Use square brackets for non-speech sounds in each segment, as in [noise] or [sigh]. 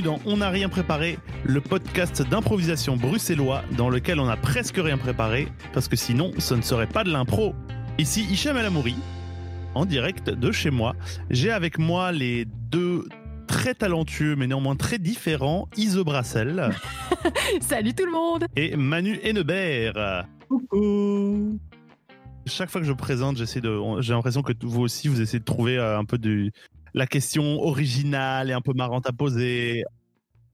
bienvenue dans On n'a rien préparé, le podcast d'improvisation bruxellois dans lequel on a presque rien préparé, parce que sinon ce ne serait pas de l'impro. Ici Hicham El Amouri, en direct de chez moi. J'ai avec moi les deux très talentueux mais néanmoins très différents Ise Brassel [laughs] Salut tout le monde et Manu Hennebert. Coucou Chaque fois que je présente, j'essaie de, j'ai l'impression que vous aussi vous essayez de trouver euh, un peu du, la question originale et un peu marrante à poser.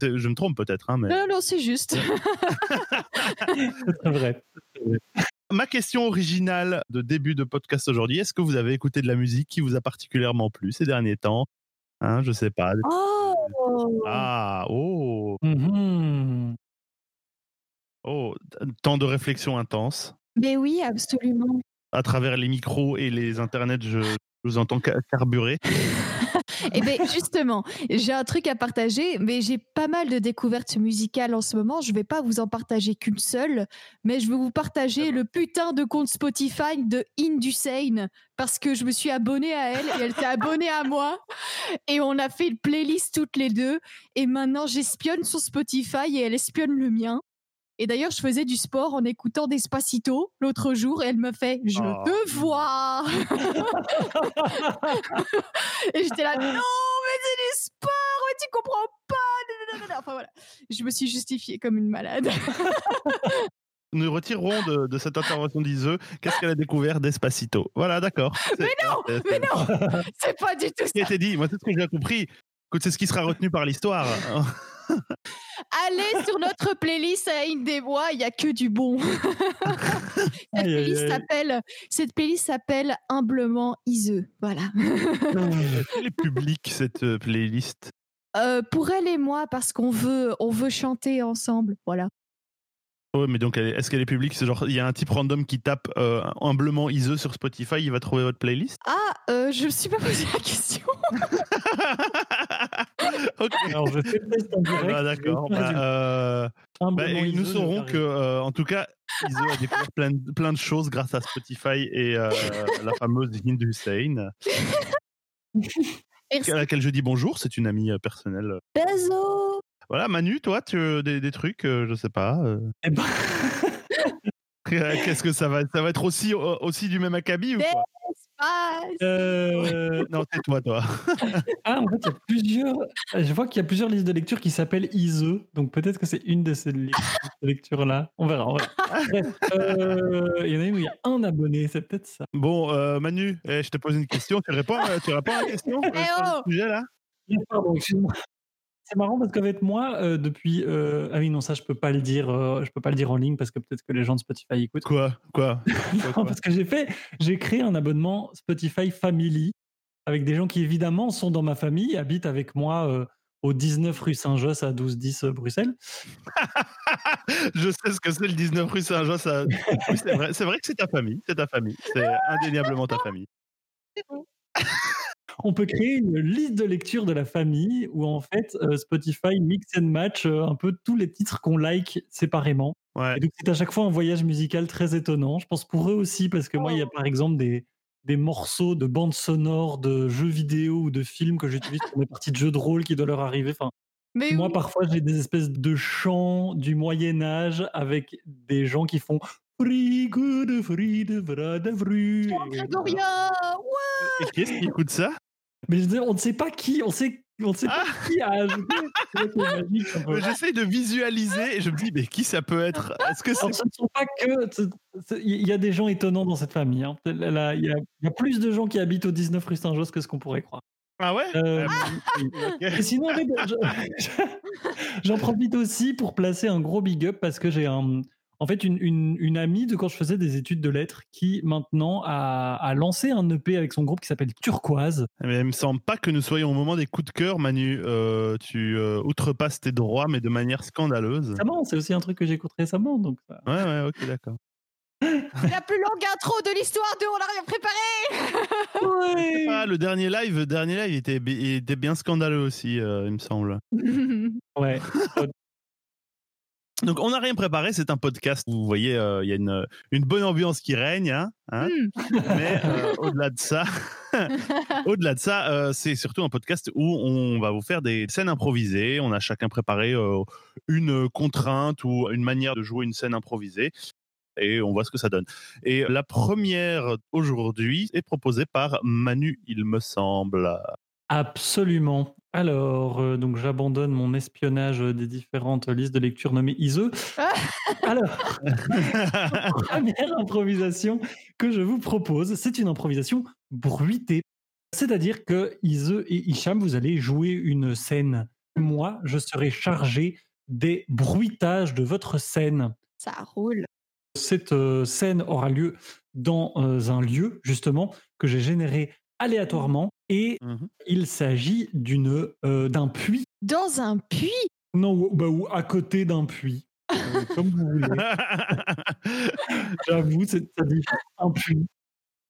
Je me trompe peut-être, hein, mais Non, non, c'est juste. C'est vrai. ma question originale de début de podcast aujourd'hui, est-ce que vous avez écouté de la musique qui vous a particulièrement plu ces derniers temps? Hein, je sais pas. Oh Ah, oh, Mhm. oh, temps de réflexion intense. Mais oui, absolument. À travers les micros et les internets, je, je vous entends ca- carburer. Eh bien, justement, j'ai un truc à partager, mais j'ai pas mal de découvertes musicales en ce moment. Je vais pas vous en partager qu'une seule, mais je vais vous partager le putain de compte Spotify de Indusane parce que je me suis abonnée à elle et elle s'est abonnée à moi. Et on a fait une playlist toutes les deux. Et maintenant, j'espionne son Spotify et elle espionne le mien. Et d'ailleurs, je faisais du sport en écoutant Despacito l'autre jour et elle me fait Je Oh. te vois [laughs] Et j'étais là, non, mais c'est du sport, mais tu comprends pas. Enfin voilà, je me suis justifiée comme une malade. Nous retirerons de, de cette intervention d'Iseux qu'est-ce qu'elle a découvert d'Espacito? Voilà, d'accord. Mais non, mais non, [laughs] c'est pas du tout Ce qui a été dit, moi, c'est ce que j'ai compris. C'est ce qui sera retenu par l'histoire. [laughs] Allez sur notre playlist à Inde des Bois, il y a que du bon. [laughs] cette, playlist s'appelle, cette playlist s'appelle humblement Iseux. Voilà. [laughs] Quel est public cette euh, playlist? Euh, pour elle et moi, parce qu'on veut, on veut chanter ensemble. Voilà. Ouais, mais donc, est-ce qu'elle est publique? C'est genre, il y a un type random qui tape euh, humblement Iseux sur Spotify, il va trouver votre playlist? Ah, euh, je me suis pas posé la question. [laughs] [laughs] Ok. Alors, je fais le test en direct. Bah, d'accord. Bah, euh, bah, nous saurons que, euh, en tout cas, Iseux a découvert plein, de- plein de choses grâce à Spotify et euh, la fameuse Sane, [laughs] Merci. à laquelle je dis bonjour. C'est une amie personnelle. Bisous. Voilà, Manu, toi, tu as des, des trucs, euh, je sais pas. euh, Eh ben, [laughs] Qu'est-ce que ça va Ça va être aussi, aussi du même acabit ou quoi? Ah, euh, Non, c'est toi, toi. [laughs] Ah, en fait, il y a plusieurs. Je vois qu'il y a plusieurs listes de lecture qui s'appellent ISE. Donc peut-être que c'est une de ces listes de lecture-là. On verra. on verra. Euh, il y en a une où il y a un abonné. C'est peut-être ça. Bon, euh, Manu, eh, je te pose une question. Tu réponds, tu réponds à la question Eh sur le oh sujet, là? Pardon, excuse-moi. C'est marrant parce qu'avec moi, euh, depuis. euh, Ah oui, non, ça, je peux pas le dire. euh, je peux pas le dire en ligne parce que peut-être que les gens de Spotify écoutent. Quoi? [laughs] Quoi? Non, quoi? parce que j'ai fait, j'ai créé un abonnement Spotify Family avec des gens qui évidemment sont dans ma famille, habitent avec moi euh, au 19 rue Saint-Josse à 1210 euh, Bruxelles. [laughs] Je sais ce que c'est le 19 rue Saint-Jean. Ça... Oui, c'est vrai, c'est vrai que c'est ta famille. C'est ta famille. C'est indéniablement ta famille. [laughs] On peut créer une liste de lecture de la famille où en fait euh, Spotify mix and match euh, un peu tous les titres qu'on like séparément. Ouais. Et donc c'est à chaque fois un voyage musical très étonnant. Je pense pour eux aussi parce que moi il y a par exemple des des morceaux de bandes sonores de jeux vidéo ou de films que j'utilise pour mes parties de jeux de rôle qui doivent leur arriver. Enfin, mais Moi, oui. parfois, j'ai des espèces de chants du Moyen Âge avec des gens qui font Frigo de Friede, Vrada Vru. Chant Et- grégorien. Ouais. Et qui est-ce qui écoute ça? Mais je veux dire, on ne sait pas qui, on sait, on sait pas qui a ajouté. [laughs] J'essaye de visualiser et je me dis, mais qui ça peut être? Est-ce que Alors, ce ne sont pas que. Il y a des gens étonnants dans cette famille. hein. Il y, a, il y a plus de gens qui habitent au 19 rue Saint-Josse que ce qu'on pourrait croire. Ah ouais? Euh. [laughs] Et sinon, [laughs] j'en profite aussi pour placer un gros big up parce que j'ai un, en fait une, une, une amie de quand je faisais des études de lettres qui maintenant a, a lancé un EP avec son groupe qui s'appelle Turquoise. Mais il me semble pas que nous soyons au moment des coups de cœur, Manu. Euh, tu euh, outrepasses tes droits, mais de manière scandaleuse. Récemment, c'est aussi un truc que j'écoute récemment. Donc, Ouais, ouais, ok, d'accord. [laughs] La plus longue intro de l'histoire de On n'a rien préparé. [laughs] Ah, le dernier live, le dernier live il était, bi- il était bien scandaleux aussi, euh, il me semble. [laughs] ouais. Donc, on n'a rien préparé, c'est un podcast. Vous voyez, euh, il y a une, une bonne ambiance qui règne, hein, hein. Hmm. mais euh, au-delà de ça, [laughs] Au-delà de ça, euh, c'est surtout un podcast où on va vous faire des scènes improvisées. On a chacun préparé une contrainte ou une manière de jouer une scène improvisée. Et on voit ce que ça donne. Et la première aujourd'hui est proposée par Manu, il me semble. Absolument. Alors, euh, donc j'abandonne mon espionnage des différentes listes de lecture nommées ISE. Alors, [laughs] [laughs] première improvisation que je vous propose, c'est une improvisation bruitée. C'est-à-dire que Ise et Hicham, vous allez jouer une scène. Moi, je serai chargé des bruitages de votre scène. Ça roule. Cette euh, scène aura lieu dans euh, un lieu, justement, que j'ai généré aléatoirement et Mhm. il s'agit d'une euh, d'un puits. Dans un puits? Non, ou, bah, ou à côté d'un puits. Euh, [laughs] comme vous voulez. [laughs] J'avoue, c'est ça dit un puits.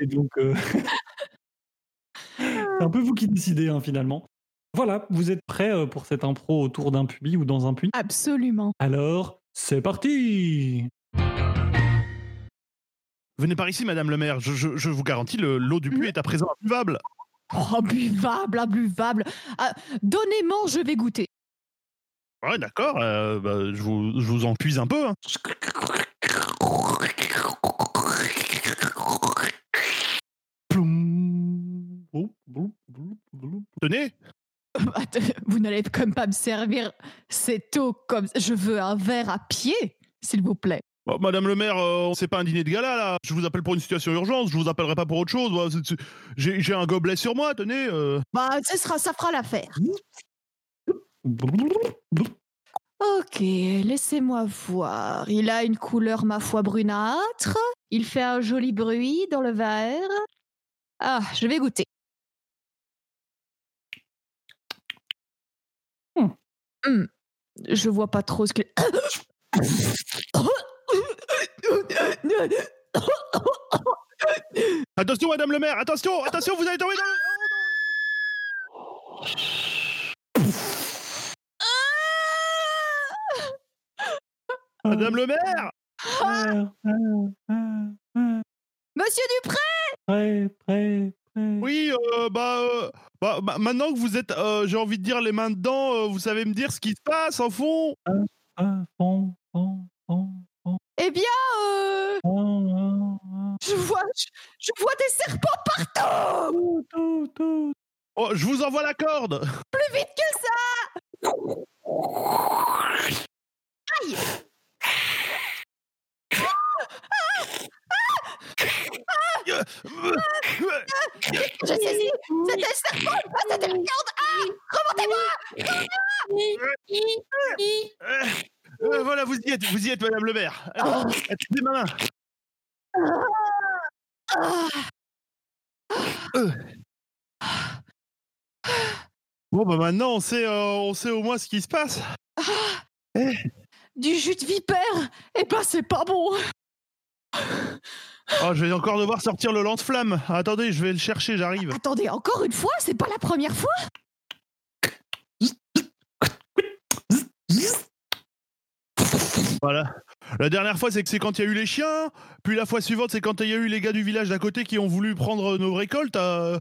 Et donc, euh, [laughs] c'est un peu vous qui décidez hein, finalement. Voilà, vous êtes prêts pour cette impro autour d'un puits ou dans un puits? Absolument. Alors, c'est parti Venez par ici, Madame le maire. Je, je- je vous garantis, le- l'eau du puits est à présent imbuvable. Oh, buvable, imbuvable. Ah, Donnez-moi, je vais goûter. Ouais, d'accord. euh, bah, je, vous, je vous en puise un peu. hein. Tenez. [laughs] Vous n'allez quand même pas me servir cette eau comme Je veux un verre à pied, s'il vous plaît. Bon, Madame le maire, euh, c'est pas un dîner de gala là. Je vous appelle pour une situation urgence. Je vous appellerai pas pour autre chose. C'est- J'ai un gobelet sur moi. Tenez. euh. Bah, sera, ça fera l'affaire. Ok, laissez-moi voir. Il a une couleur, ma foi, brunâtre. Il fait un joli bruit dans le verre. Ah, je vais goûter. Hmm. Hmm, Je vois pas trop ce que. [coughs] [coughs] [coughs] Attention, Madame le maire. Attention, attention, vous allez tomber dans. le- Madame le maire. Ah, ah, ah, ah. Monsieur Dupré Prêt, prêt, prêt. Oui, euh, bah, euh, bah, bah, maintenant que vous êtes, euh, j'ai envie de dire les mains dedans, euh, vous savez me dire ce qui se passe en. Ah, fond, Eh bien, euh, je vois, je, je vois des serpents partout Tout, tout, tout. Oh, je vous envoie la corde. Plus vite que ça Aïe Je sais si c'était le serpent pas, c'était la corde Ah Remontez-moi Euh, voilà, vous y êtes, vous y êtes, Madame le maire. Attendez ma main. Ah. Euh. Bon, bah maintenant, on sait, euh, on sait au moins ce qui se passe. Du jus de vipère? Eh ben, c'est pas bon Oh, je vais encore devoir sortir le lance-flamme. Attendez, je vais le chercher, j'arrive. Attendez, encore une fois? C'est pas la première fois? Voilà. La dernière fois, c'est que c'est quand il y a eu les chiens. Puis la fois suivante, c'est quand il y a eu les gars du village d'à côté qui ont voulu prendre nos récoltes. euh,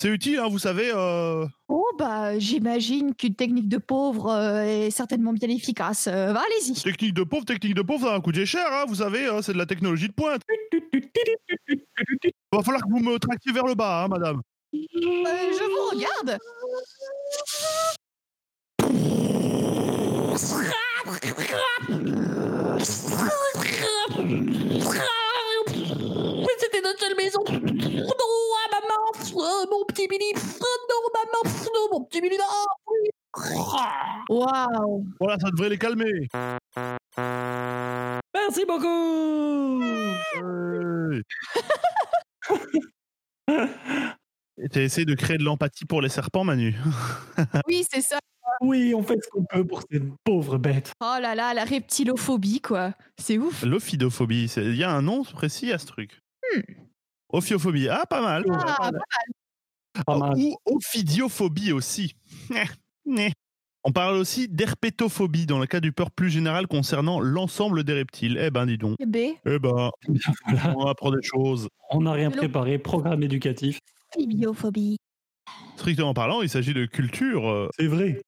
C'est utile, hein, vous savez. euh. Oh, bah, j'imagine qu'une technique de pauvre euh, est certainement bien efficace. Euh, bah, allez-y Technique de pauvre, technique de pauvre, ça va coûter cher, hein, vous savez. hein, c'est de la technologie de pointe. Va falloir que vous me tractiez vers le bas, hein, madame. Euh, Je vous regarde [laughs] C'était notre seule maison. Non, ah, maman, oh, mon petit Billy. Oh, non, maman, non, mon petit Billy. Non. Waouh Voilà, ça devrait les calmer. Merci beaucoup Ouais. [laughs] T'as essayé de créer de l'empathie pour les serpents, Manu? Oui, c'est ça Oui, on fait ce qu'on peut pour ces pauvres bêtes. Oh là là, la reptilophobie, quoi C'est ouf L'ophidophobie, c'est- il y a un nom précis à ce truc. Hmm. Ophiophobie, ah, pas mal. Ah, Pas mal. Ou ophidiophobie aussi. [laughs] On parle aussi d'herpétophobie dans le cas du peur plus général concernant l'ensemble des reptiles. Eh ben, dis donc. B. Eh ben, Voilà. on apprend des choses. On n'a rien préparé, programme éducatif. Bibliophobie. Strictement parlant, il s'agit de culture. euh, C'est vrai.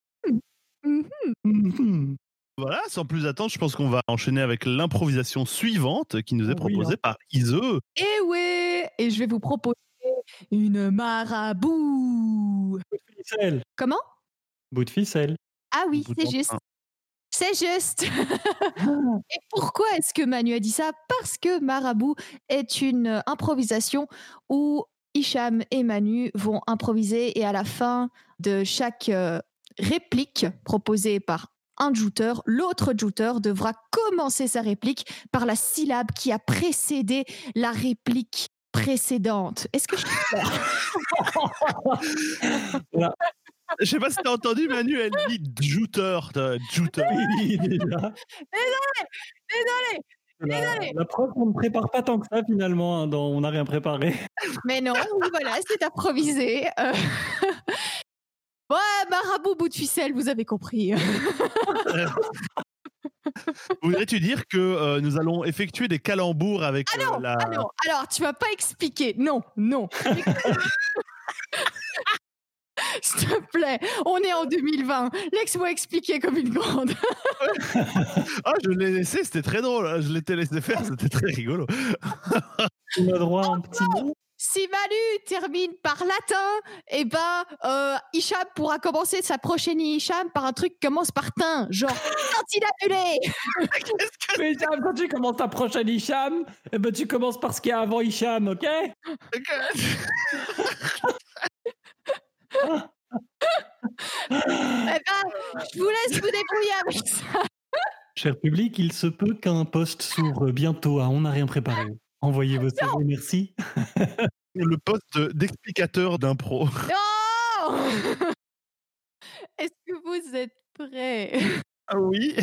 Mhm. Voilà, sans plus attendre, je pense qu'on va enchaîner avec l'improvisation suivante qui nous est Oh oui, proposée hein. par Ise. Et ouais, et je vais vous proposer une marabout. Bout de ficelle. Comment? Bout de ficelle. Ah oui, Bout c'est juste. C'est juste. [laughs] Et pourquoi est-ce que Manu a dit ça? Parce que Marabout est une improvisation où Hicham et Manu vont improviser et à la fin de chaque euh, réplique proposée par un jouteur, l'autre jouteur devra commencer sa réplique par la syllabe qui a précédé la réplique précédente. Est-ce que je claire [laughs] Je sais pas si t'as entendu, Manu, elle dit [laughs] déjà. Désolé La, Désolé. la preuve qu'on ne prépare pas tant que ça finalement, hein, dans On n'a rien préparé. Mais non, oui, voilà, c'est improvisé. Euh, [laughs] Ouais, marabout, bout de ficelle, vous avez compris. [laughs] Voudrais-tu dire que euh, nous allons effectuer des calembours avec Ah non, euh, la. ah non, alors tu vas pas expliquer. Non, non. [laughs] S'il te plaît, on est en 2020. Laisse-moi expliquer comme une grande. [laughs] Ah, je l'ai laissé, c'était très drôle. Je l'étais laissé faire, c'était très rigolo. On a droit à un petit mot? Si Manu termine par latin, eh ben, euh, Hicham pourra commencer sa prochaine Hicham par un truc qui commence par tin, genre [laughs] tintinabulé. Mais Hicham, quand tu commences ta prochaine Hicham, eh ben, tu commences par ce qu'il y a avant Hicham, ok? [laughs] Eh ben, je vous laisse vous débrouiller avec ça. Cher public, il se peut qu'un poste s'ouvre bientôt à On n'a rien préparé. Envoyez vos CV, merci. [laughs] Le poste d'explicateur d'impro. Non [laughs] Est-ce que vous êtes prêts? Ah oui.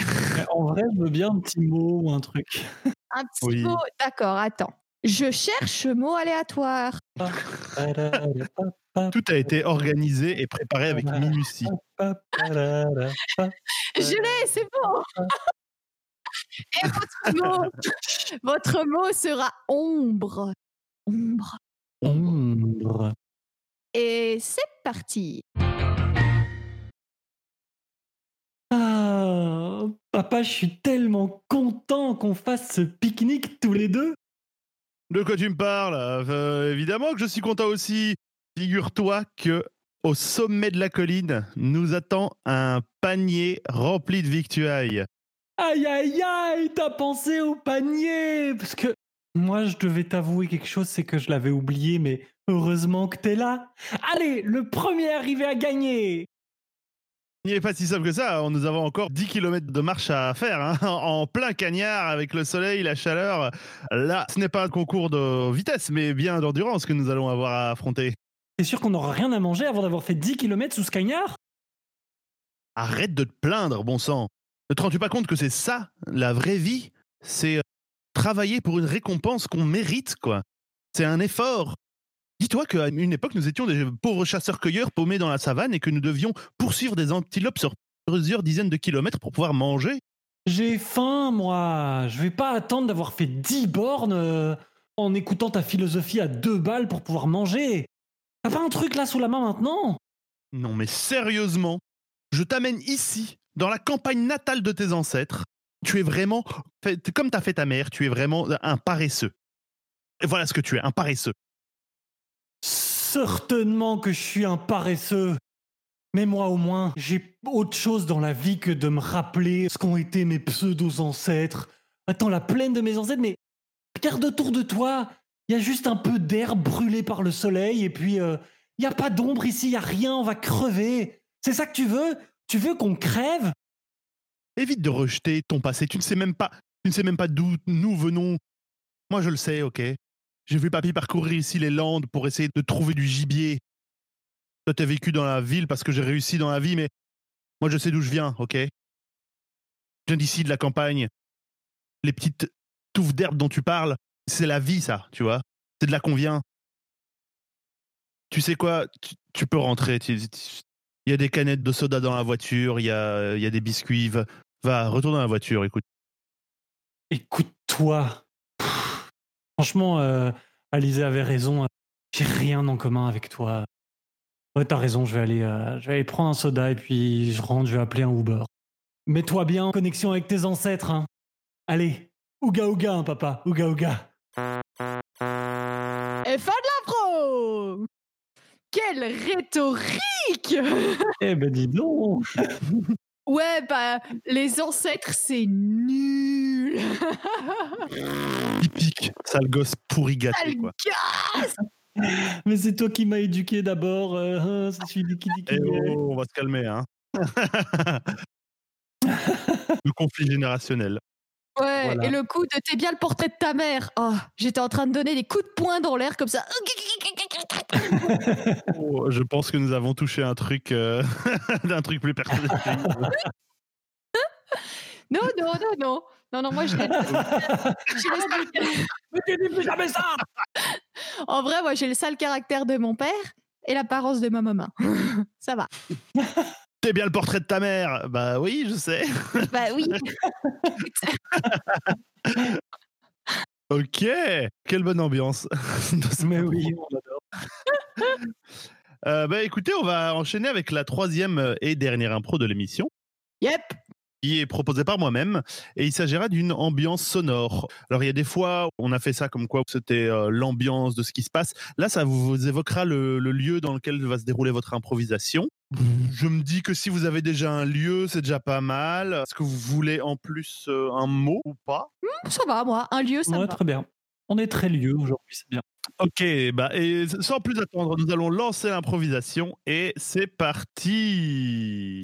En vrai, je veux bien un petit mot ou un truc. Un petit Oui. mot. D'accord, attends. Je cherche mot aléatoire. [laughs] Tout a été organisé et préparé avec minutie. Je l'ai, c'est bon. Et votre mot, [laughs] votre mot sera ombre. Ombre. Ombre. Et c'est parti. Ah, papa, je suis tellement content qu'on fasse ce pique-nique tous les deux. De quoi tu me parles? Euh, Évidemment que je suis content aussi. Figure-toi que au sommet de la colline nous attend un panier rempli de victuailles. Aïe, aïe, aïe, t'as pensé au panier Parce que moi, je devais t'avouer quelque chose, c'est que je l'avais oublié, mais heureusement que t'es là. Allez, le premier arrivé à gagner Il n'est pas si simple que ça. Nous avons encore 10 km de marche à faire. hein. [laughs] En plein cagnard, avec le soleil, la chaleur. Là, ce n'est pas un concours de vitesse, mais bien d'endurance que nous allons avoir à affronter. T'es sûr qu'on n'aura rien à manger avant d'avoir fait 10 km sous ce cagnard? Arrête de te plaindre, bon sang. Ne te rends-tu pas compte que c'est ça, la vraie vie? C'est euh, travailler pour une récompense qu'on mérite, quoi. C'est un effort. Dis-toi qu'à une époque, nous étions des pauvres chasseurs-cueilleurs paumés dans la savane et que nous devions poursuivre des antilopes sur plusieurs dizaines de kilomètres pour pouvoir manger. J'ai faim, moi Je vais pas attendre d'avoir fait 10 bornes euh, en écoutant ta philosophie à deux balles pour pouvoir manger T'as pas un truc là sous la main maintenant? Non mais sérieusement, je t'amène ici, dans la campagne natale de tes ancêtres. Tu es vraiment, comme t'as fait ta mère, tu es vraiment un paresseux. Et voilà ce que tu es, un paresseux. Certainement que je suis un paresseux. Mais moi au moins, j'ai autre chose dans la vie que de me rappeler ce qu'ont été mes pseudo-ancêtres. Attends, la plaine de mes ancêtres, mais regarde autour de toi. Il y a juste un peu d'herbe brûlée par le soleil et puis il n'y a pas d'ombre ici, il y a rien, on va crever. C'est ça que tu veux? Tu veux qu'on crève? Évite de rejeter ton passé. Tu ne sais même pas, tu ne sais même pas d'où nous venons. Moi, je le sais, ok. J'ai vu papy parcourir ici les Landes pour essayer de trouver du gibier. Toi, t'as vécu dans la ville parce que j'ai réussi dans la vie, mais moi, je sais d'où je viens, ok. Je viens d'ici, de la campagne. Les petites touffes d'herbe dont tu parles, c'est la vie, ça, tu vois. C'est de là qu'on vient. Tu sais quoi? Tu, peux rentrer. Il y a des canettes de soda dans la voiture, il y a, il y a des biscuits. Va, va, retourne dans la voiture, écoute. Écoute-toi. Franchement, euh, Alizé avait raison. J'ai rien en commun avec toi. Ouais, t'as raison, je vais aller, euh, je vais aller prendre un soda et puis je rentre, je vais appeler un Uber. Mets-toi bien en connexion avec tes ancêtres, hein. Allez, ouga ouga, hein, papa, ouga ouga. Et fin de Quelle rhétorique Eh ben dis donc [laughs] Ouais, bah, les ancêtres, c'est nul [laughs] Typique, sale gosse pourri gâté, Sale quoi. gosse [laughs] Mais c'est toi qui m'as éduqué d'abord, euh, hein, c'est celui qui dit Eh oh, on va se calmer, hein. le conflit générationnel. Ouais, Voilà. et le coup de t'es bien le portrait de ta mère. Oh, j'étais en train de donner des coups de poing dans l'air comme ça. Oh, je pense que nous avons touché un truc, euh, [laughs] un truc plus personnel. [laughs] Non, non, non, non. Non, non, moi, je [laughs] le sale- Mais tu dis plus jamais ça En vrai, moi, j'ai le sale caractère de mon père et l'apparence de ma maman. Ça va. T'es bien le portrait de ta mère Bah oui, je sais. Bah oui. Ok, quelle bonne ambiance. Mais oui, on adore. [laughs] Euh, bah écoutez, on va enchaîner avec la troisième et dernière impro de l'émission. Yep. qui est proposé par moi-même et il s'agira d'une ambiance sonore. Alors il y a des fois on a fait ça comme quoi c'était euh, l'ambiance de ce qui se passe. Là ça vous, évoquera le, le lieu dans lequel va se dérouler votre improvisation. Je me dis que si vous avez déjà un lieu, c'est déjà pas mal. Est-ce que vous voulez en plus euh, un mot ou pas? Ça va, moi. Un lieu, ça Ouais, me va. très bien. On est très lieu aujourd'hui, c'est bien. Ok, bah et sans plus attendre, nous allons lancer l'improvisation et c'est parti.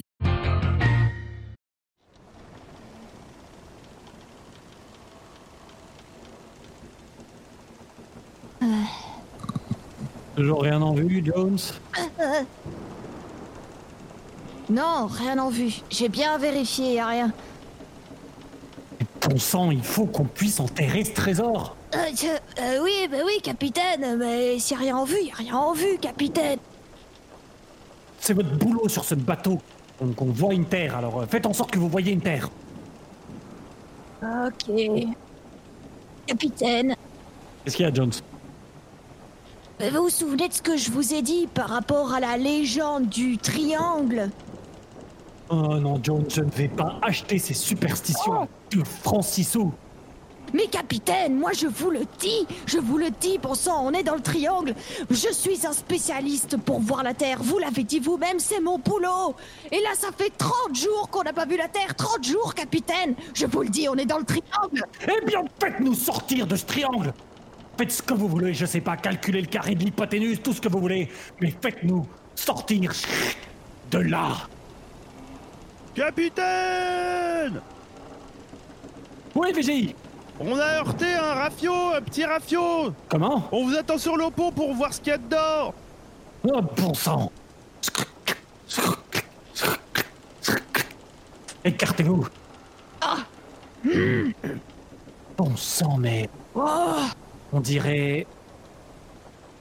Toujours rien en vue, Jones? Non, rien en vue. J'ai bien vérifié, y a rien. Bon sang, il faut qu'on puisse enterrer ce trésor Euh, je- euh, oui, bah oui, capitaine, mais s'il y a rien en vue, y a rien en vue, capitaine. C'est votre boulot sur ce bateau. Donc on voit une terre, alors euh, faites en sorte que vous voyez une terre. Ok. Capitaine, Qu'est-ce qu'il y a, Jones? Euh, vous vous souvenez de ce que je vous ai dit par rapport à la légende du triangle? Oh non, Jones, je ne vais pas acheter ces superstitions de Francisou. Mais capitaine, moi je vous le dis, je vous le dis, bon sang, on est dans le triangle. Je suis un spécialiste pour voir la Terre. Vous l'avez dit vous-même, c'est mon boulot. Et là, ça fait 30 jours qu'on n'a pas vu la Terre. 30 jours, capitaine. Je vous le dis, on est dans le triangle. Eh bien, faites-nous sortir de ce triangle Faites ce que vous voulez, je sais pas, calculer le carré de l'hypoténuse, tout ce que vous voulez, mais faites-nous sortir de là Capitaine Oui, VJ On a heurté un rafio, un petit rafio Comment? On vous attend sur le pont pour voir ce qu'il y a dedans Oh, bon sang Écartez-vous Bon sang, mais... On dirait...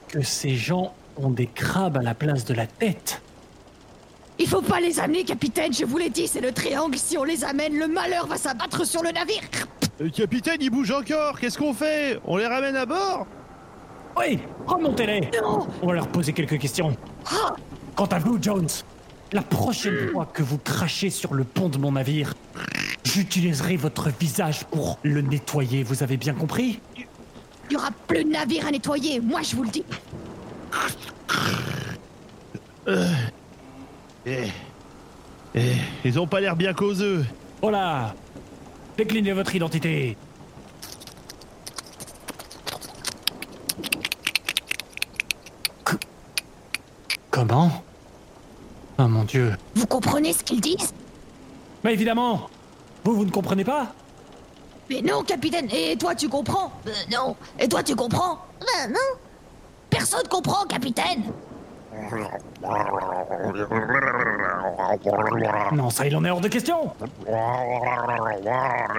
que ces gens ont des crabes à la place de la tête. Il faut pas les amener, capitaine. Je vous l'ai dit, c'est le triangle. Si on les amène, le malheur va s'abattre sur le navire. Euh, Capitaine, il bouge encore. Qu'est-ce qu'on fait? On les ramène à bord? Oui, remontez-les. On va leur poser quelques questions. Quant à vous, Jones, la prochaine fois que vous crachez sur le pont de mon navire, j'utiliserai votre visage pour le nettoyer, vous avez bien compris? Il y aura plus de navire à nettoyer. Moi, je vous le dis. Eh, eh, ils ont pas l'air bien causeux. Voilà Déclinez votre identité Co- Comment? Oh mon dieu. Vous comprenez ce qu'ils disent? Mais évidemment Vous, vous ne comprenez pas? Mais non, capitaine. Et toi, tu comprends? Euh, Non. Et toi, tu comprends? Ben non. Personne comprend, capitaine. Non, ça, il en est hors de question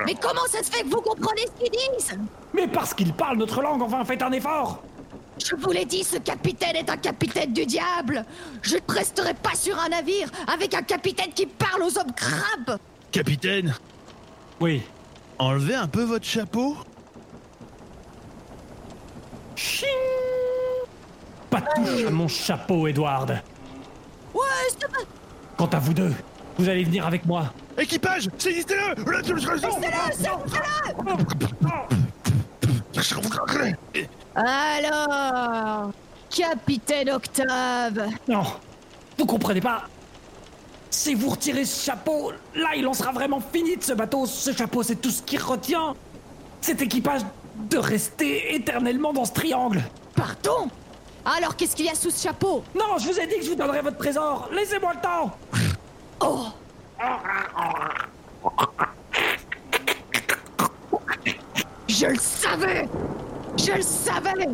Mais comment ça se fait que vous comprenez ce qu'ils disent? Mais parce qu'il parle notre langue, enfin, faites un effort Je vous l'ai dit, ce capitaine est un capitaine du diable. Je ne resterai pas sur un navire avec un capitaine qui parle aux hommes crabes. Capitaine, Oui. enlevez un peu votre chapeau. Pas de touche à mon chapeau, Edward. Ouais, c'est pas... Quant à vous deux, vous allez venir avec moi. Équipage, saisissez-le Alors, capitaine Octave, Non, vous comprenez pas Si vous retirez ce chapeau, là il en sera vraiment fini de ce bateau. Ce chapeau, c'est tout ce qui retient cet équipage de rester éternellement dans ce triangle. Pardon? Alors, qu'est-ce qu'il y a sous ce chapeau? Non, je vous ai dit que je vous donnerais votre trésor. Laissez-moi le temps. Oh Je le savais Je le savais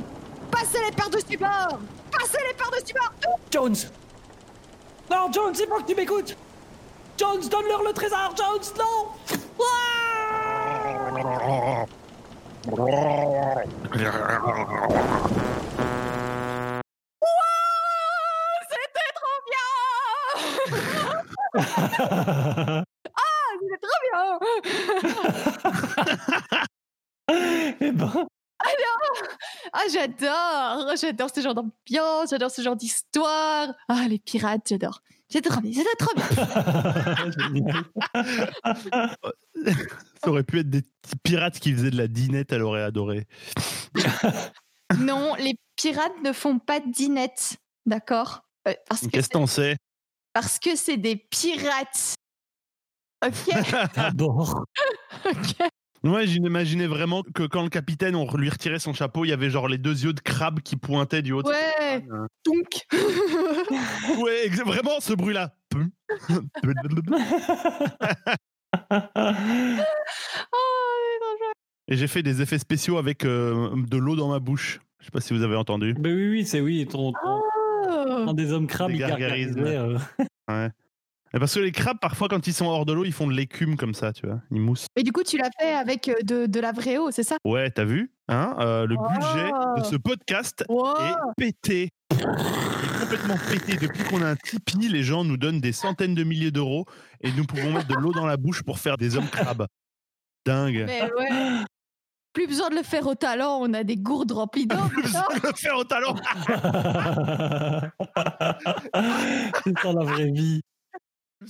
Passez les par-dessus bord Passez les par-dessus bord Jones. Non, Jones, c'est pas que tu m'écoutes. Jones, donne-leur le trésor, Jones, non. [laughs] bien C'était trop bien [laughs] eh ben, ah j'adore, j'adore ce genre d'ambiance, j'adore ce genre d'histoire. Ah les pirates, j'adore. C'était trop bien, c'était trop bien. Ça aurait pu être des petits pirates qui faisaient de la dinette, elle aurait adoré. Non, les pirates ne font pas de dinette, d'accord? Euh, Qu'est-ce que t'en sais? Parce que c'est des pirates. Ok, [laughs] D'abord. [laughs] ok. Moi, j'imaginais vraiment que quand le capitaine, on lui retirait son chapeau, il y avait genre les deux yeux de crabe qui pointaient du haut. de- Ouais, Euh, donc. [laughs] Ouais, exa- vraiment ce bruit-là. Oh, Et j'ai fait des effets spéciaux avec euh, de l'eau dans ma bouche. Je sais pas si vous avez entendu. Ben oui, oui, c'est oui. Ton, ton- oh. Un des hommes crabes, Des il gargarismes. gargarisait, euh. [laughs] Et parce que les crabes, parfois, quand ils sont hors de l'eau, ils font de l'écume comme ça, tu vois. Ils moussent. Et du coup, tu l'as fait avec euh, de, de la vraie eau, c'est ça? Ouais, t'as vu hein Euh, Le budget Oh. de ce podcast est pété. Il est complètement pété. Depuis qu'on a un Tipeee, les gens nous donnent des centaines de milliers d'euros et nous pouvons mettre de l'eau dans la bouche pour faire des hommes crabes. Dingue. Mais ouais. Plus besoin de le faire au talent, on a des gourdes remplies d'eau. Plus besoin de le faire au talent. [laughs] c'est ça la vraie vie.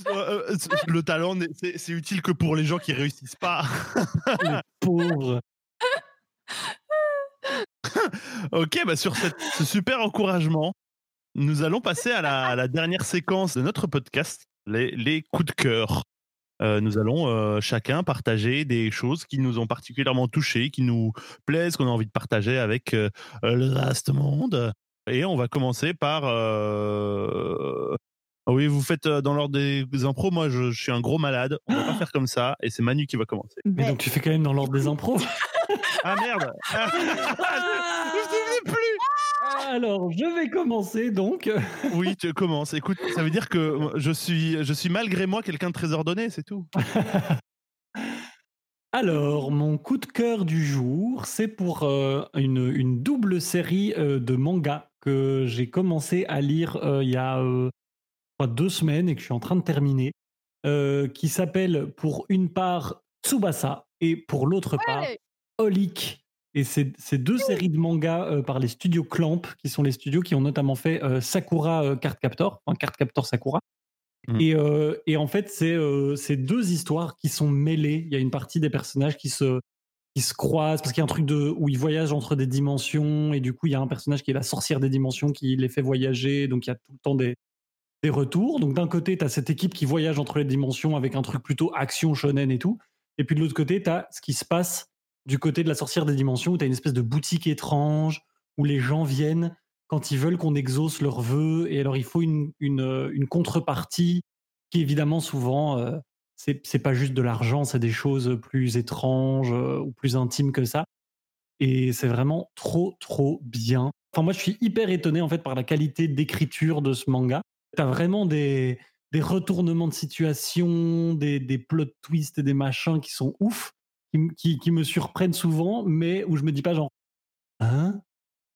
Euh, euh, le talent, c'est c'est utile que pour les gens qui réussissent pas. [laughs] Pauvre. [laughs] Ok, bah sur cette- ce super encouragement, nous allons passer à la, à la dernière séquence de notre podcast, les, les coups de cœur. Euh, nous allons euh, chacun partager des choses qui nous ont particulièrement touchés, qui nous plaisent, qu'on a envie de partager avec euh, le vaste monde. Et on va commencer par... euh, Oui, vous faites euh, dans l'ordre des impros. Moi, je, je suis un gros malade. On va pas faire comme ça. Et c'est Manu qui va commencer. Mais Mais- donc tu fais quand même dans l'ordre des impros? Ah merde [laughs] [laughs] Ah, Je me souvenais plus Alors, je vais commencer donc. [laughs] Oui, tu commences. Écoute, ça veut dire que je suis, je suis malgré moi quelqu'un de très ordonné, c'est tout. [laughs] Alors, mon coup de cœur du jour, c'est pour euh, une, une double série euh, de mangas que j'ai commencé à lire euh, il y a euh, je crois, deux semaines et que je suis en train de terminer, euh, qui s'appelle pour une part Tsubasa et pour l'autre part Ouais. Et c'est deux séries de mangas euh, par les studios Clamp, qui sont les studios qui ont notamment fait euh, Sakura euh, Card Captor, enfin Card Captor Sakura. Mhm. Et, euh, et en fait, c'est euh, c'est deux histoires qui sont mêlées. Il y a une partie des personnages qui se, qui se croisent, parce qu'il y a un truc de, où ils voyagent entre des dimensions, et du coup, il y a un personnage qui est la sorcière des dimensions qui les fait voyager, donc il y a tout le temps des, des retours. Donc d'un côté, tu as cette équipe qui voyage entre les dimensions avec un truc plutôt action shonen et tout. Et puis de l'autre côté, tu as ce qui se passe du côté de la sorcière des dimensions, où tu as une espèce de boutique étrange, où les gens viennent quand ils veulent qu'on exauce leurs vœux, et alors il faut une, euh, contrepartie qui évidemment souvent, euh, c'est pas juste de l'argent, c'est des choses plus étranges euh, ou plus intimes que ça. Et c'est vraiment trop, trop bien. Enfin, moi, je suis hyper étonné en fait par la qualité d'écriture de ce manga. T'as vraiment des, des retournements de situation, des, des plot twists et des machins qui sont ouf, qui, m- qui, qui me surprennent souvent, mais où je me dis pas genre, hein?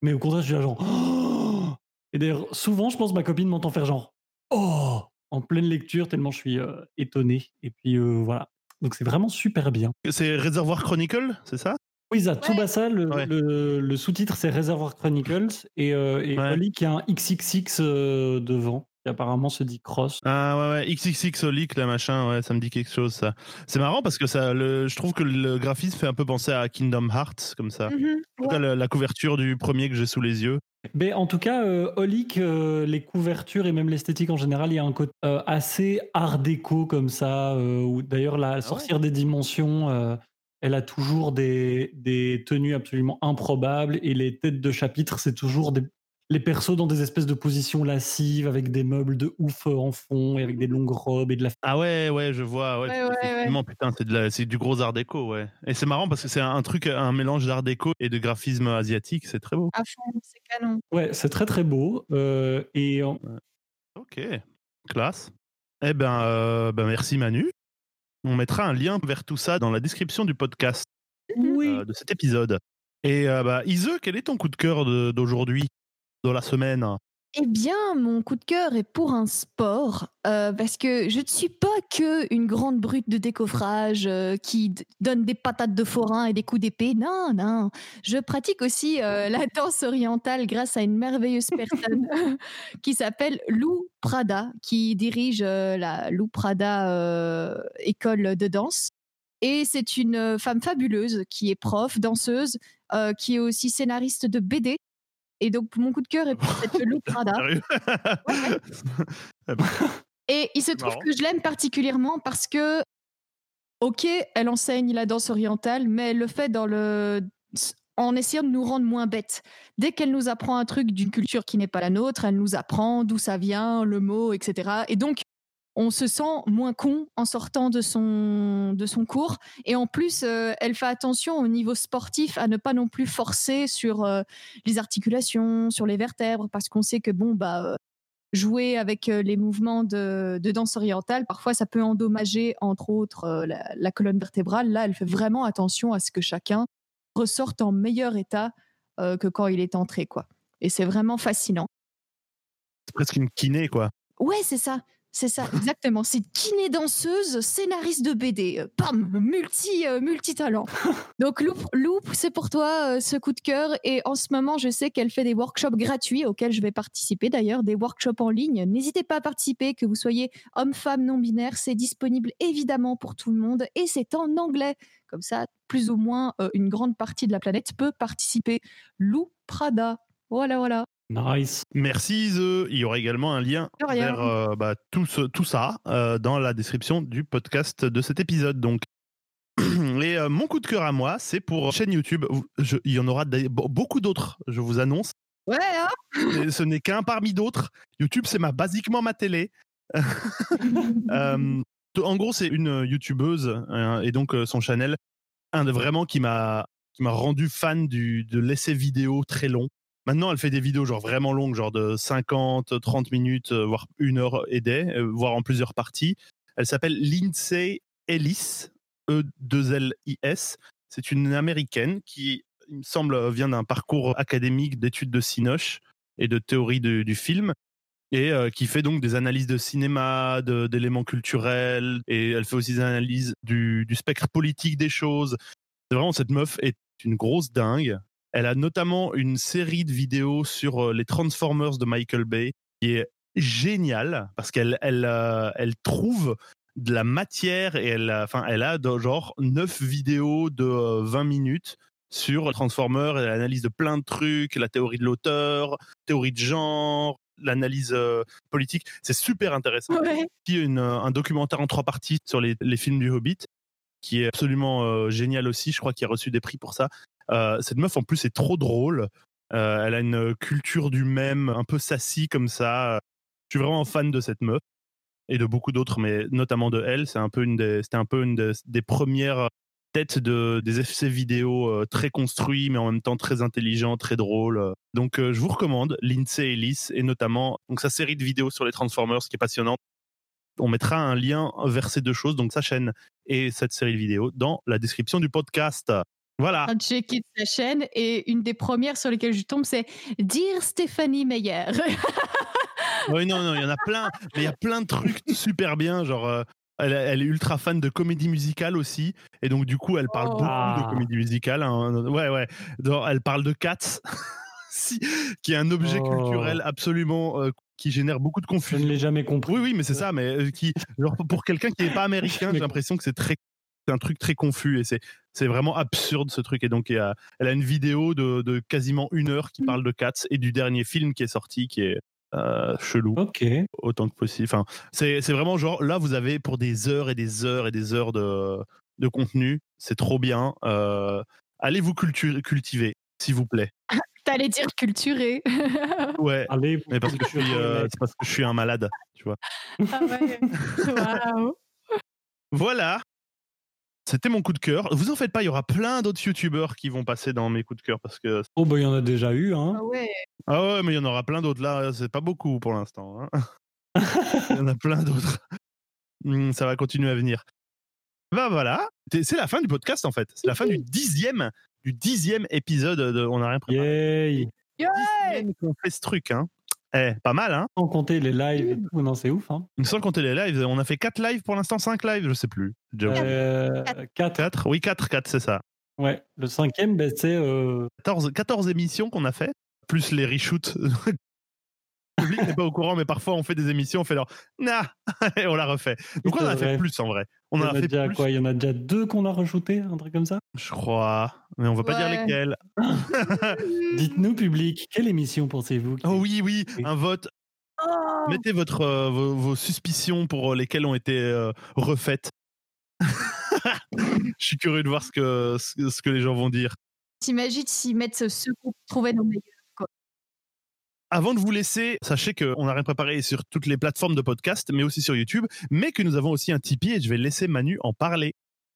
Mais au contraire, je suis là genre, oh [gasps] Et d'ailleurs, souvent, je pense que ma copine m'entend faire genre, oh en pleine lecture, tellement je suis euh, étonné. Et puis euh, voilà. Donc c'est vraiment super bien. C'est Reservoir Chronicle, c'est ça? Oui, ça, Tsubasa, le, Ouais. le- le sous-titre c'est Reservoir Chronicles et, euh, et Ouais. Oli qui a un XXX euh, devant, qui apparemment se dit Cross. Ah ouais, ouais, XXX Olic, là, machin, ouais, ça me dit quelque chose, ça. C'est marrant parce que ça, le, je trouve que le graphisme fait un peu penser à Kingdom Hearts, comme ça. Mhm. En tout cas, la, la couverture du premier que j'ai sous les yeux. Mais en tout cas, euh, Olic, euh, les couvertures et même l'esthétique en général, il y a un côté euh, assez art déco comme ça. euh, où D'ailleurs, la sorcière des dimensions, euh, elle a toujours des, des tenues absolument improbables et les têtes de chapitre, c'est toujours des, les persos dans des espèces de positions lascives avec des meubles de ouf euh, en fond et avec des longues robes et de la. Ah ouais, ouais, je vois. Ouais, Ouais, ouais, effectivement, putain, c'est, de la- c'est du gros art déco, ouais. Et c'est marrant parce que c'est un truc, un mélange d'art déco et de graphisme asiatique, c'est très beau. À fond, c'est canon. Ouais, c'est très très beau. euh, et en- Ok, classe. Eh ben, euh, ben merci Manu. On mettra un lien vers tout ça dans la description du podcast oui. euh, de cet épisode. Et euh, bah, Ise, quel est ton coup de cœur de- d'aujourd'hui, de la semaine Eh bien, mon coup de cœur est pour un sport, euh, parce que je ne suis pas que une grande brute de décoffrage euh, qui donne des patates de forain et des coups d'épée. Non, non. Je pratique aussi euh, [laughs] la danse orientale grâce à une merveilleuse personne [laughs] [laughs] qui s'appelle Lou Prada, qui dirige la Lou Prada école de danse. Et c'est une femme fabuleuse qui est prof, danseuse, qui est aussi scénariste de BD. Et donc, mon coup de cœur est pour cette [laughs] Lou Prada. Sérieux [laughs] Et il se trouve Marrant. que je l'aime particulièrement parce que, ok, elle enseigne la danse orientale, mais elle le fait dans le en essayant de nous rendre moins bêtes. Dès qu'elle nous apprend un truc d'une culture qui n'est pas la nôtre, elle nous apprend d'où ça vient, le mot, etc. Et donc, on se sent moins con en sortant de son, de son cours. Et en plus, euh, elle fait attention au niveau sportif à ne pas non plus forcer sur euh, les articulations, sur les vertèbres, parce qu'on sait que, bon, bah, euh, jouer avec les mouvements de, de danse orientale, parfois ça peut endommager, entre autres, la, la colonne vertébrale. Là, elle fait vraiment attention à ce que chacun ressorte en meilleur état que quand il est entré, quoi. Et c'est vraiment fascinant. C'est presque une kiné, quoi. Ouais, c'est ça. C'est ça, [laughs] exactement. C'est kiné danseuse, scénariste de BD. Euh, Pam, multi, euh, multi-talent. [laughs] Donc, Loup, Loup, c'est pour toi euh, ce coup de cœur. Et en ce moment, je sais qu'elle fait des workshops gratuits auxquels je vais participer d'ailleurs, des workshops en ligne. N'hésitez pas à participer, que vous soyez homme, femme, non-binaire. C'est disponible évidemment pour tout le monde et c'est en anglais. Comme ça, plus ou moins euh, une grande partie de la planète peut participer. Lou Prada. Voilà, voilà. Nice. Merci Ise. Il y aura également un lien vers euh, bah, tout, ce- tout ça euh, dans la description du podcast de cet épisode. Donc. [clears throat] Et euh, mon coup de cœur à moi, c'est pour chaîne YouTube. Je- il y en aura beaucoup d'autres, je vous annonce. Ouais, hein ce n'est qu'un parmi d'autres. YouTube, c'est ma, basiquement ma télé. [laughs] Euh, en gros, c'est une youtubeuse euh, et donc euh, son channel, un de vraiment qui m'a qui m'a rendu fan du, de l'essai vidéo très long. Maintenant, elle fait des vidéos genre vraiment longues, genre de 50, 30 minutes, euh, voire une heure et des, euh, voire en plusieurs parties. Elle s'appelle Lindsay Ellis, E E2L-I-S. C'est une américaine qui, il me semble, vient d'un parcours académique d'études de Cinoche et de théorie du film et euh, qui fait donc des analyses de cinéma, d'éléments culturels, et elle fait aussi des analyses du, du spectre politique des choses. Vraiment, cette meuf est une grosse dingue. Elle a notamment une série de vidéos sur euh, les Transformers de Michael Bay, qui est géniale, parce qu'elle elle, euh, elle trouve de la matière, et elle, a- enfin, elle a de- genre 9 vidéos de euh, 20 minutes sur Transformers, et l'analyse de plein de trucs, la théorie de l'auteur, théorie de genre, l'analyse euh, politique. C'est super intéressant. Ouais. Puis une, euh, un documentaire en trois parties sur les, les films du Hobbit, qui est absolument euh, génial aussi. Je crois qu'il a reçu des prix pour ça. Euh, cette meuf, en plus, est trop drôle. Euh, elle a une culture du même, un peu sassy comme ça. Je suis vraiment fan de cette meuf et de beaucoup d'autres, mais notamment de elle. C'est un peu une c'était un peu une des, premières têtes de, des essais vidéo euh, très construits, mais en même temps très intelligents, très drôles. Donc, je vous recommande Lindsay Ellis et notamment donc sa série de vidéos sur les Transformers, qui est passionnante. On mettra un lien vers ces deux choses, donc sa chaîne et cette série de vidéos, dans la description du podcast. Voilà. Quand j'ai quitté sa chaîne et une des premières sur lesquelles je tombe, c'est Dire Stéphanie Meyer. [laughs] Oui, non, non, il y en a plein. Mais il y a plein de trucs super bien. Genre, euh, Elle, elle est ultra fan de comédie musicale aussi. Et donc, du coup, elle parle Oh. beaucoup Ah. de comédie musicale. hein. Ouais, ouais. Donc, elle parle de Cats, [laughs] si- qui est un objet Oh. culturel absolument euh, qui génère beaucoup de Je ne confusion. l'ai jamais compris. Oui, oui, mais c'est ça. Mais euh, qui, genre, pour quelqu'un qui n'est pas américain, [laughs] j'ai l'impression que c'est très, un truc très confus et c'est, c'est vraiment absurde ce truc. Et donc, a, elle a une vidéo de, de quasiment une heure qui parle de Cats et du dernier film qui est sorti, qui est euh, chelou Ok. autant que possible. Enfin, c'est, c'est vraiment genre là, vous avez pour des heures et des heures et des heures de, de contenu. C'est trop bien. Euh, allez vous cultiver, s'il vous plaît. [laughs] T'allais dire culturé. [laughs] Ouais. Allez, Mais parce que je suis, euh, parce que je suis un malade, tu vois. ah ouais. [laughs] Waouh. Voilà. C'était mon coup de cœur. Vous en faites pas, il y aura plein d'autres youtubeurs qui vont passer dans mes coups de cœur parce que Oh, bah, il y en a déjà eu, hein. Ah ouais. ah ouais, mais il y en aura plein d'autres là. C'est pas beaucoup pour l'instant. hein. [laughs] il y en a plein d'autres. Hmm, Ça va continuer à venir. Bah voilà, C'est- c'est la fin du podcast en fait. C'est la fin du dixième, du dixième épisode de On n'a rien préparé. Yay. Dixième qu'on fait ce truc, hein. Eh, pas mal, hein. Sans compter les lives et tout. Non, c'est ouf, hein. Sans compter les lives, on a fait 4 lives pour l'instant, 5 lives, je sais plus. Euh, 4. 4 Oui, 4, 4, c'est ça. Ouais. Le cinquième, ben, c'est. euh, 14, 14 émissions qu'on a fait, plus les reshoots. Public n'est pas au courant, mais parfois on fait des émissions, on fait leur nah et on la refait. Donc on en a fait vrai. plus en vrai. il On y en a a fait déjà plus, quoi? Il y en a déjà deux qu'on a rajouté, un truc comme ça? Je crois, mais on va pas dire lesquels. [laughs] Dites-nous, public, quelle émission pensez-vous qui- Oh oui, oui, Oui. un vote. Oh. Mettez votre, euh, vos, vos suspicions pour lesquelles ont été euh, refaites. [laughs] je suis curieux de voir ce que, ce, ce que les gens vont dire. T'imagines s'ils mettent ceux qu'on trouvait nos meilleurs. Avant de vous laisser, sachez qu'on n'a rien préparé sur toutes les plateformes de podcast, mais aussi sur YouTube, mais que nous avons aussi un Tipeee et je vais laisser Manu en parler.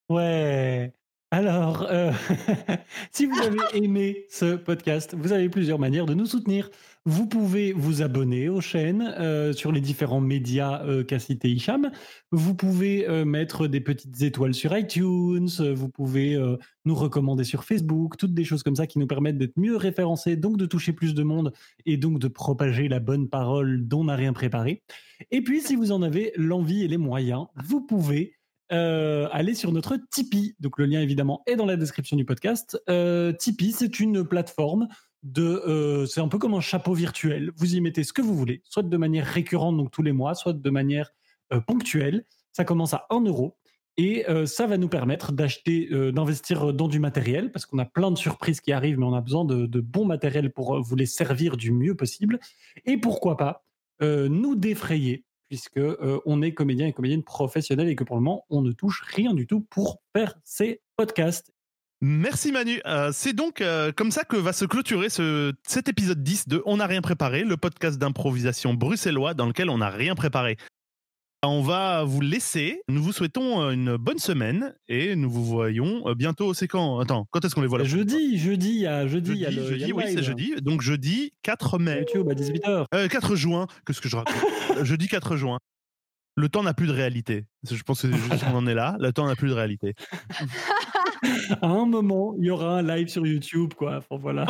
Ouais. Alors, euh, [laughs] si vous avez aimé ce podcast, vous avez plusieurs manières de nous soutenir. Vous pouvez vous abonner aux chaînes euh, sur les différents médias euh, qu'a cité Hicham. Vous pouvez euh, mettre des petites étoiles sur iTunes. Vous pouvez nous recommander sur Facebook. Toutes des choses comme ça qui nous permettent d'être mieux référencés, donc de toucher plus de monde et donc de propager la bonne parole dont on n'a rien préparé. Et puis, si vous en avez l'envie et les moyens, vous pouvez euh, sur notre Tipeee. Donc le lien évidemment est dans la description du podcast. Euh, Tipeee, c'est une plateforme de, euh, c'est un peu comme un chapeau virtuel. Vous y mettez ce que vous voulez, soit de manière récurrente, donc tous les mois, soit de manière euh, ponctuelle. Ça commence à 1 euro. Et ça va nous permettre d'acheter, d'investir dans du matériel, parce qu'on a plein de surprises qui arrivent, mais on a besoin de, de bon matériel pour vous les servir du mieux possible. Et pourquoi pas nous défrayer, puisque euh, on est comédien et comédienne professionnels et que pour le moment, on ne touche rien du tout pour faire ces podcasts. Merci Manu. Euh, c'est donc euh, comme ça que va se clôturer ce, cet épisode 10 de On n'a rien préparé, le podcast d'improvisation bruxellois dans lequel on n'a rien préparé. On va vous laisser. Nous vous souhaitons euh, une bonne semaine et nous vous voyons euh, bientôt. C'est quand? Attends, quand est-ce qu'on les voit prochaine jeudi, jeudi, il y a jeudi, Jeudi, le, jeudi, oui, c'est jeudi. Donc jeudi 4 mai. YouTube à 18h. Euh, 4 juin, qu'est-ce que je raconte? [laughs] Euh, Jeudi 4 juin. Le temps n'a plus de réalité. Je pense que juste qu'on en est là. Le temps n'a plus de réalité. [laughs] À un moment, il y aura un live sur YouTube, quoi. Enfin, voilà.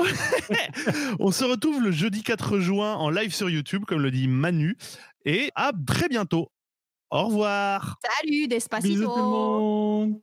On se retrouve le jeudi 4 juin en live sur YouTube, comme le dit Manu. Et à très bientôt. Au revoir. Salut, Despacito. Bisous tout le monde.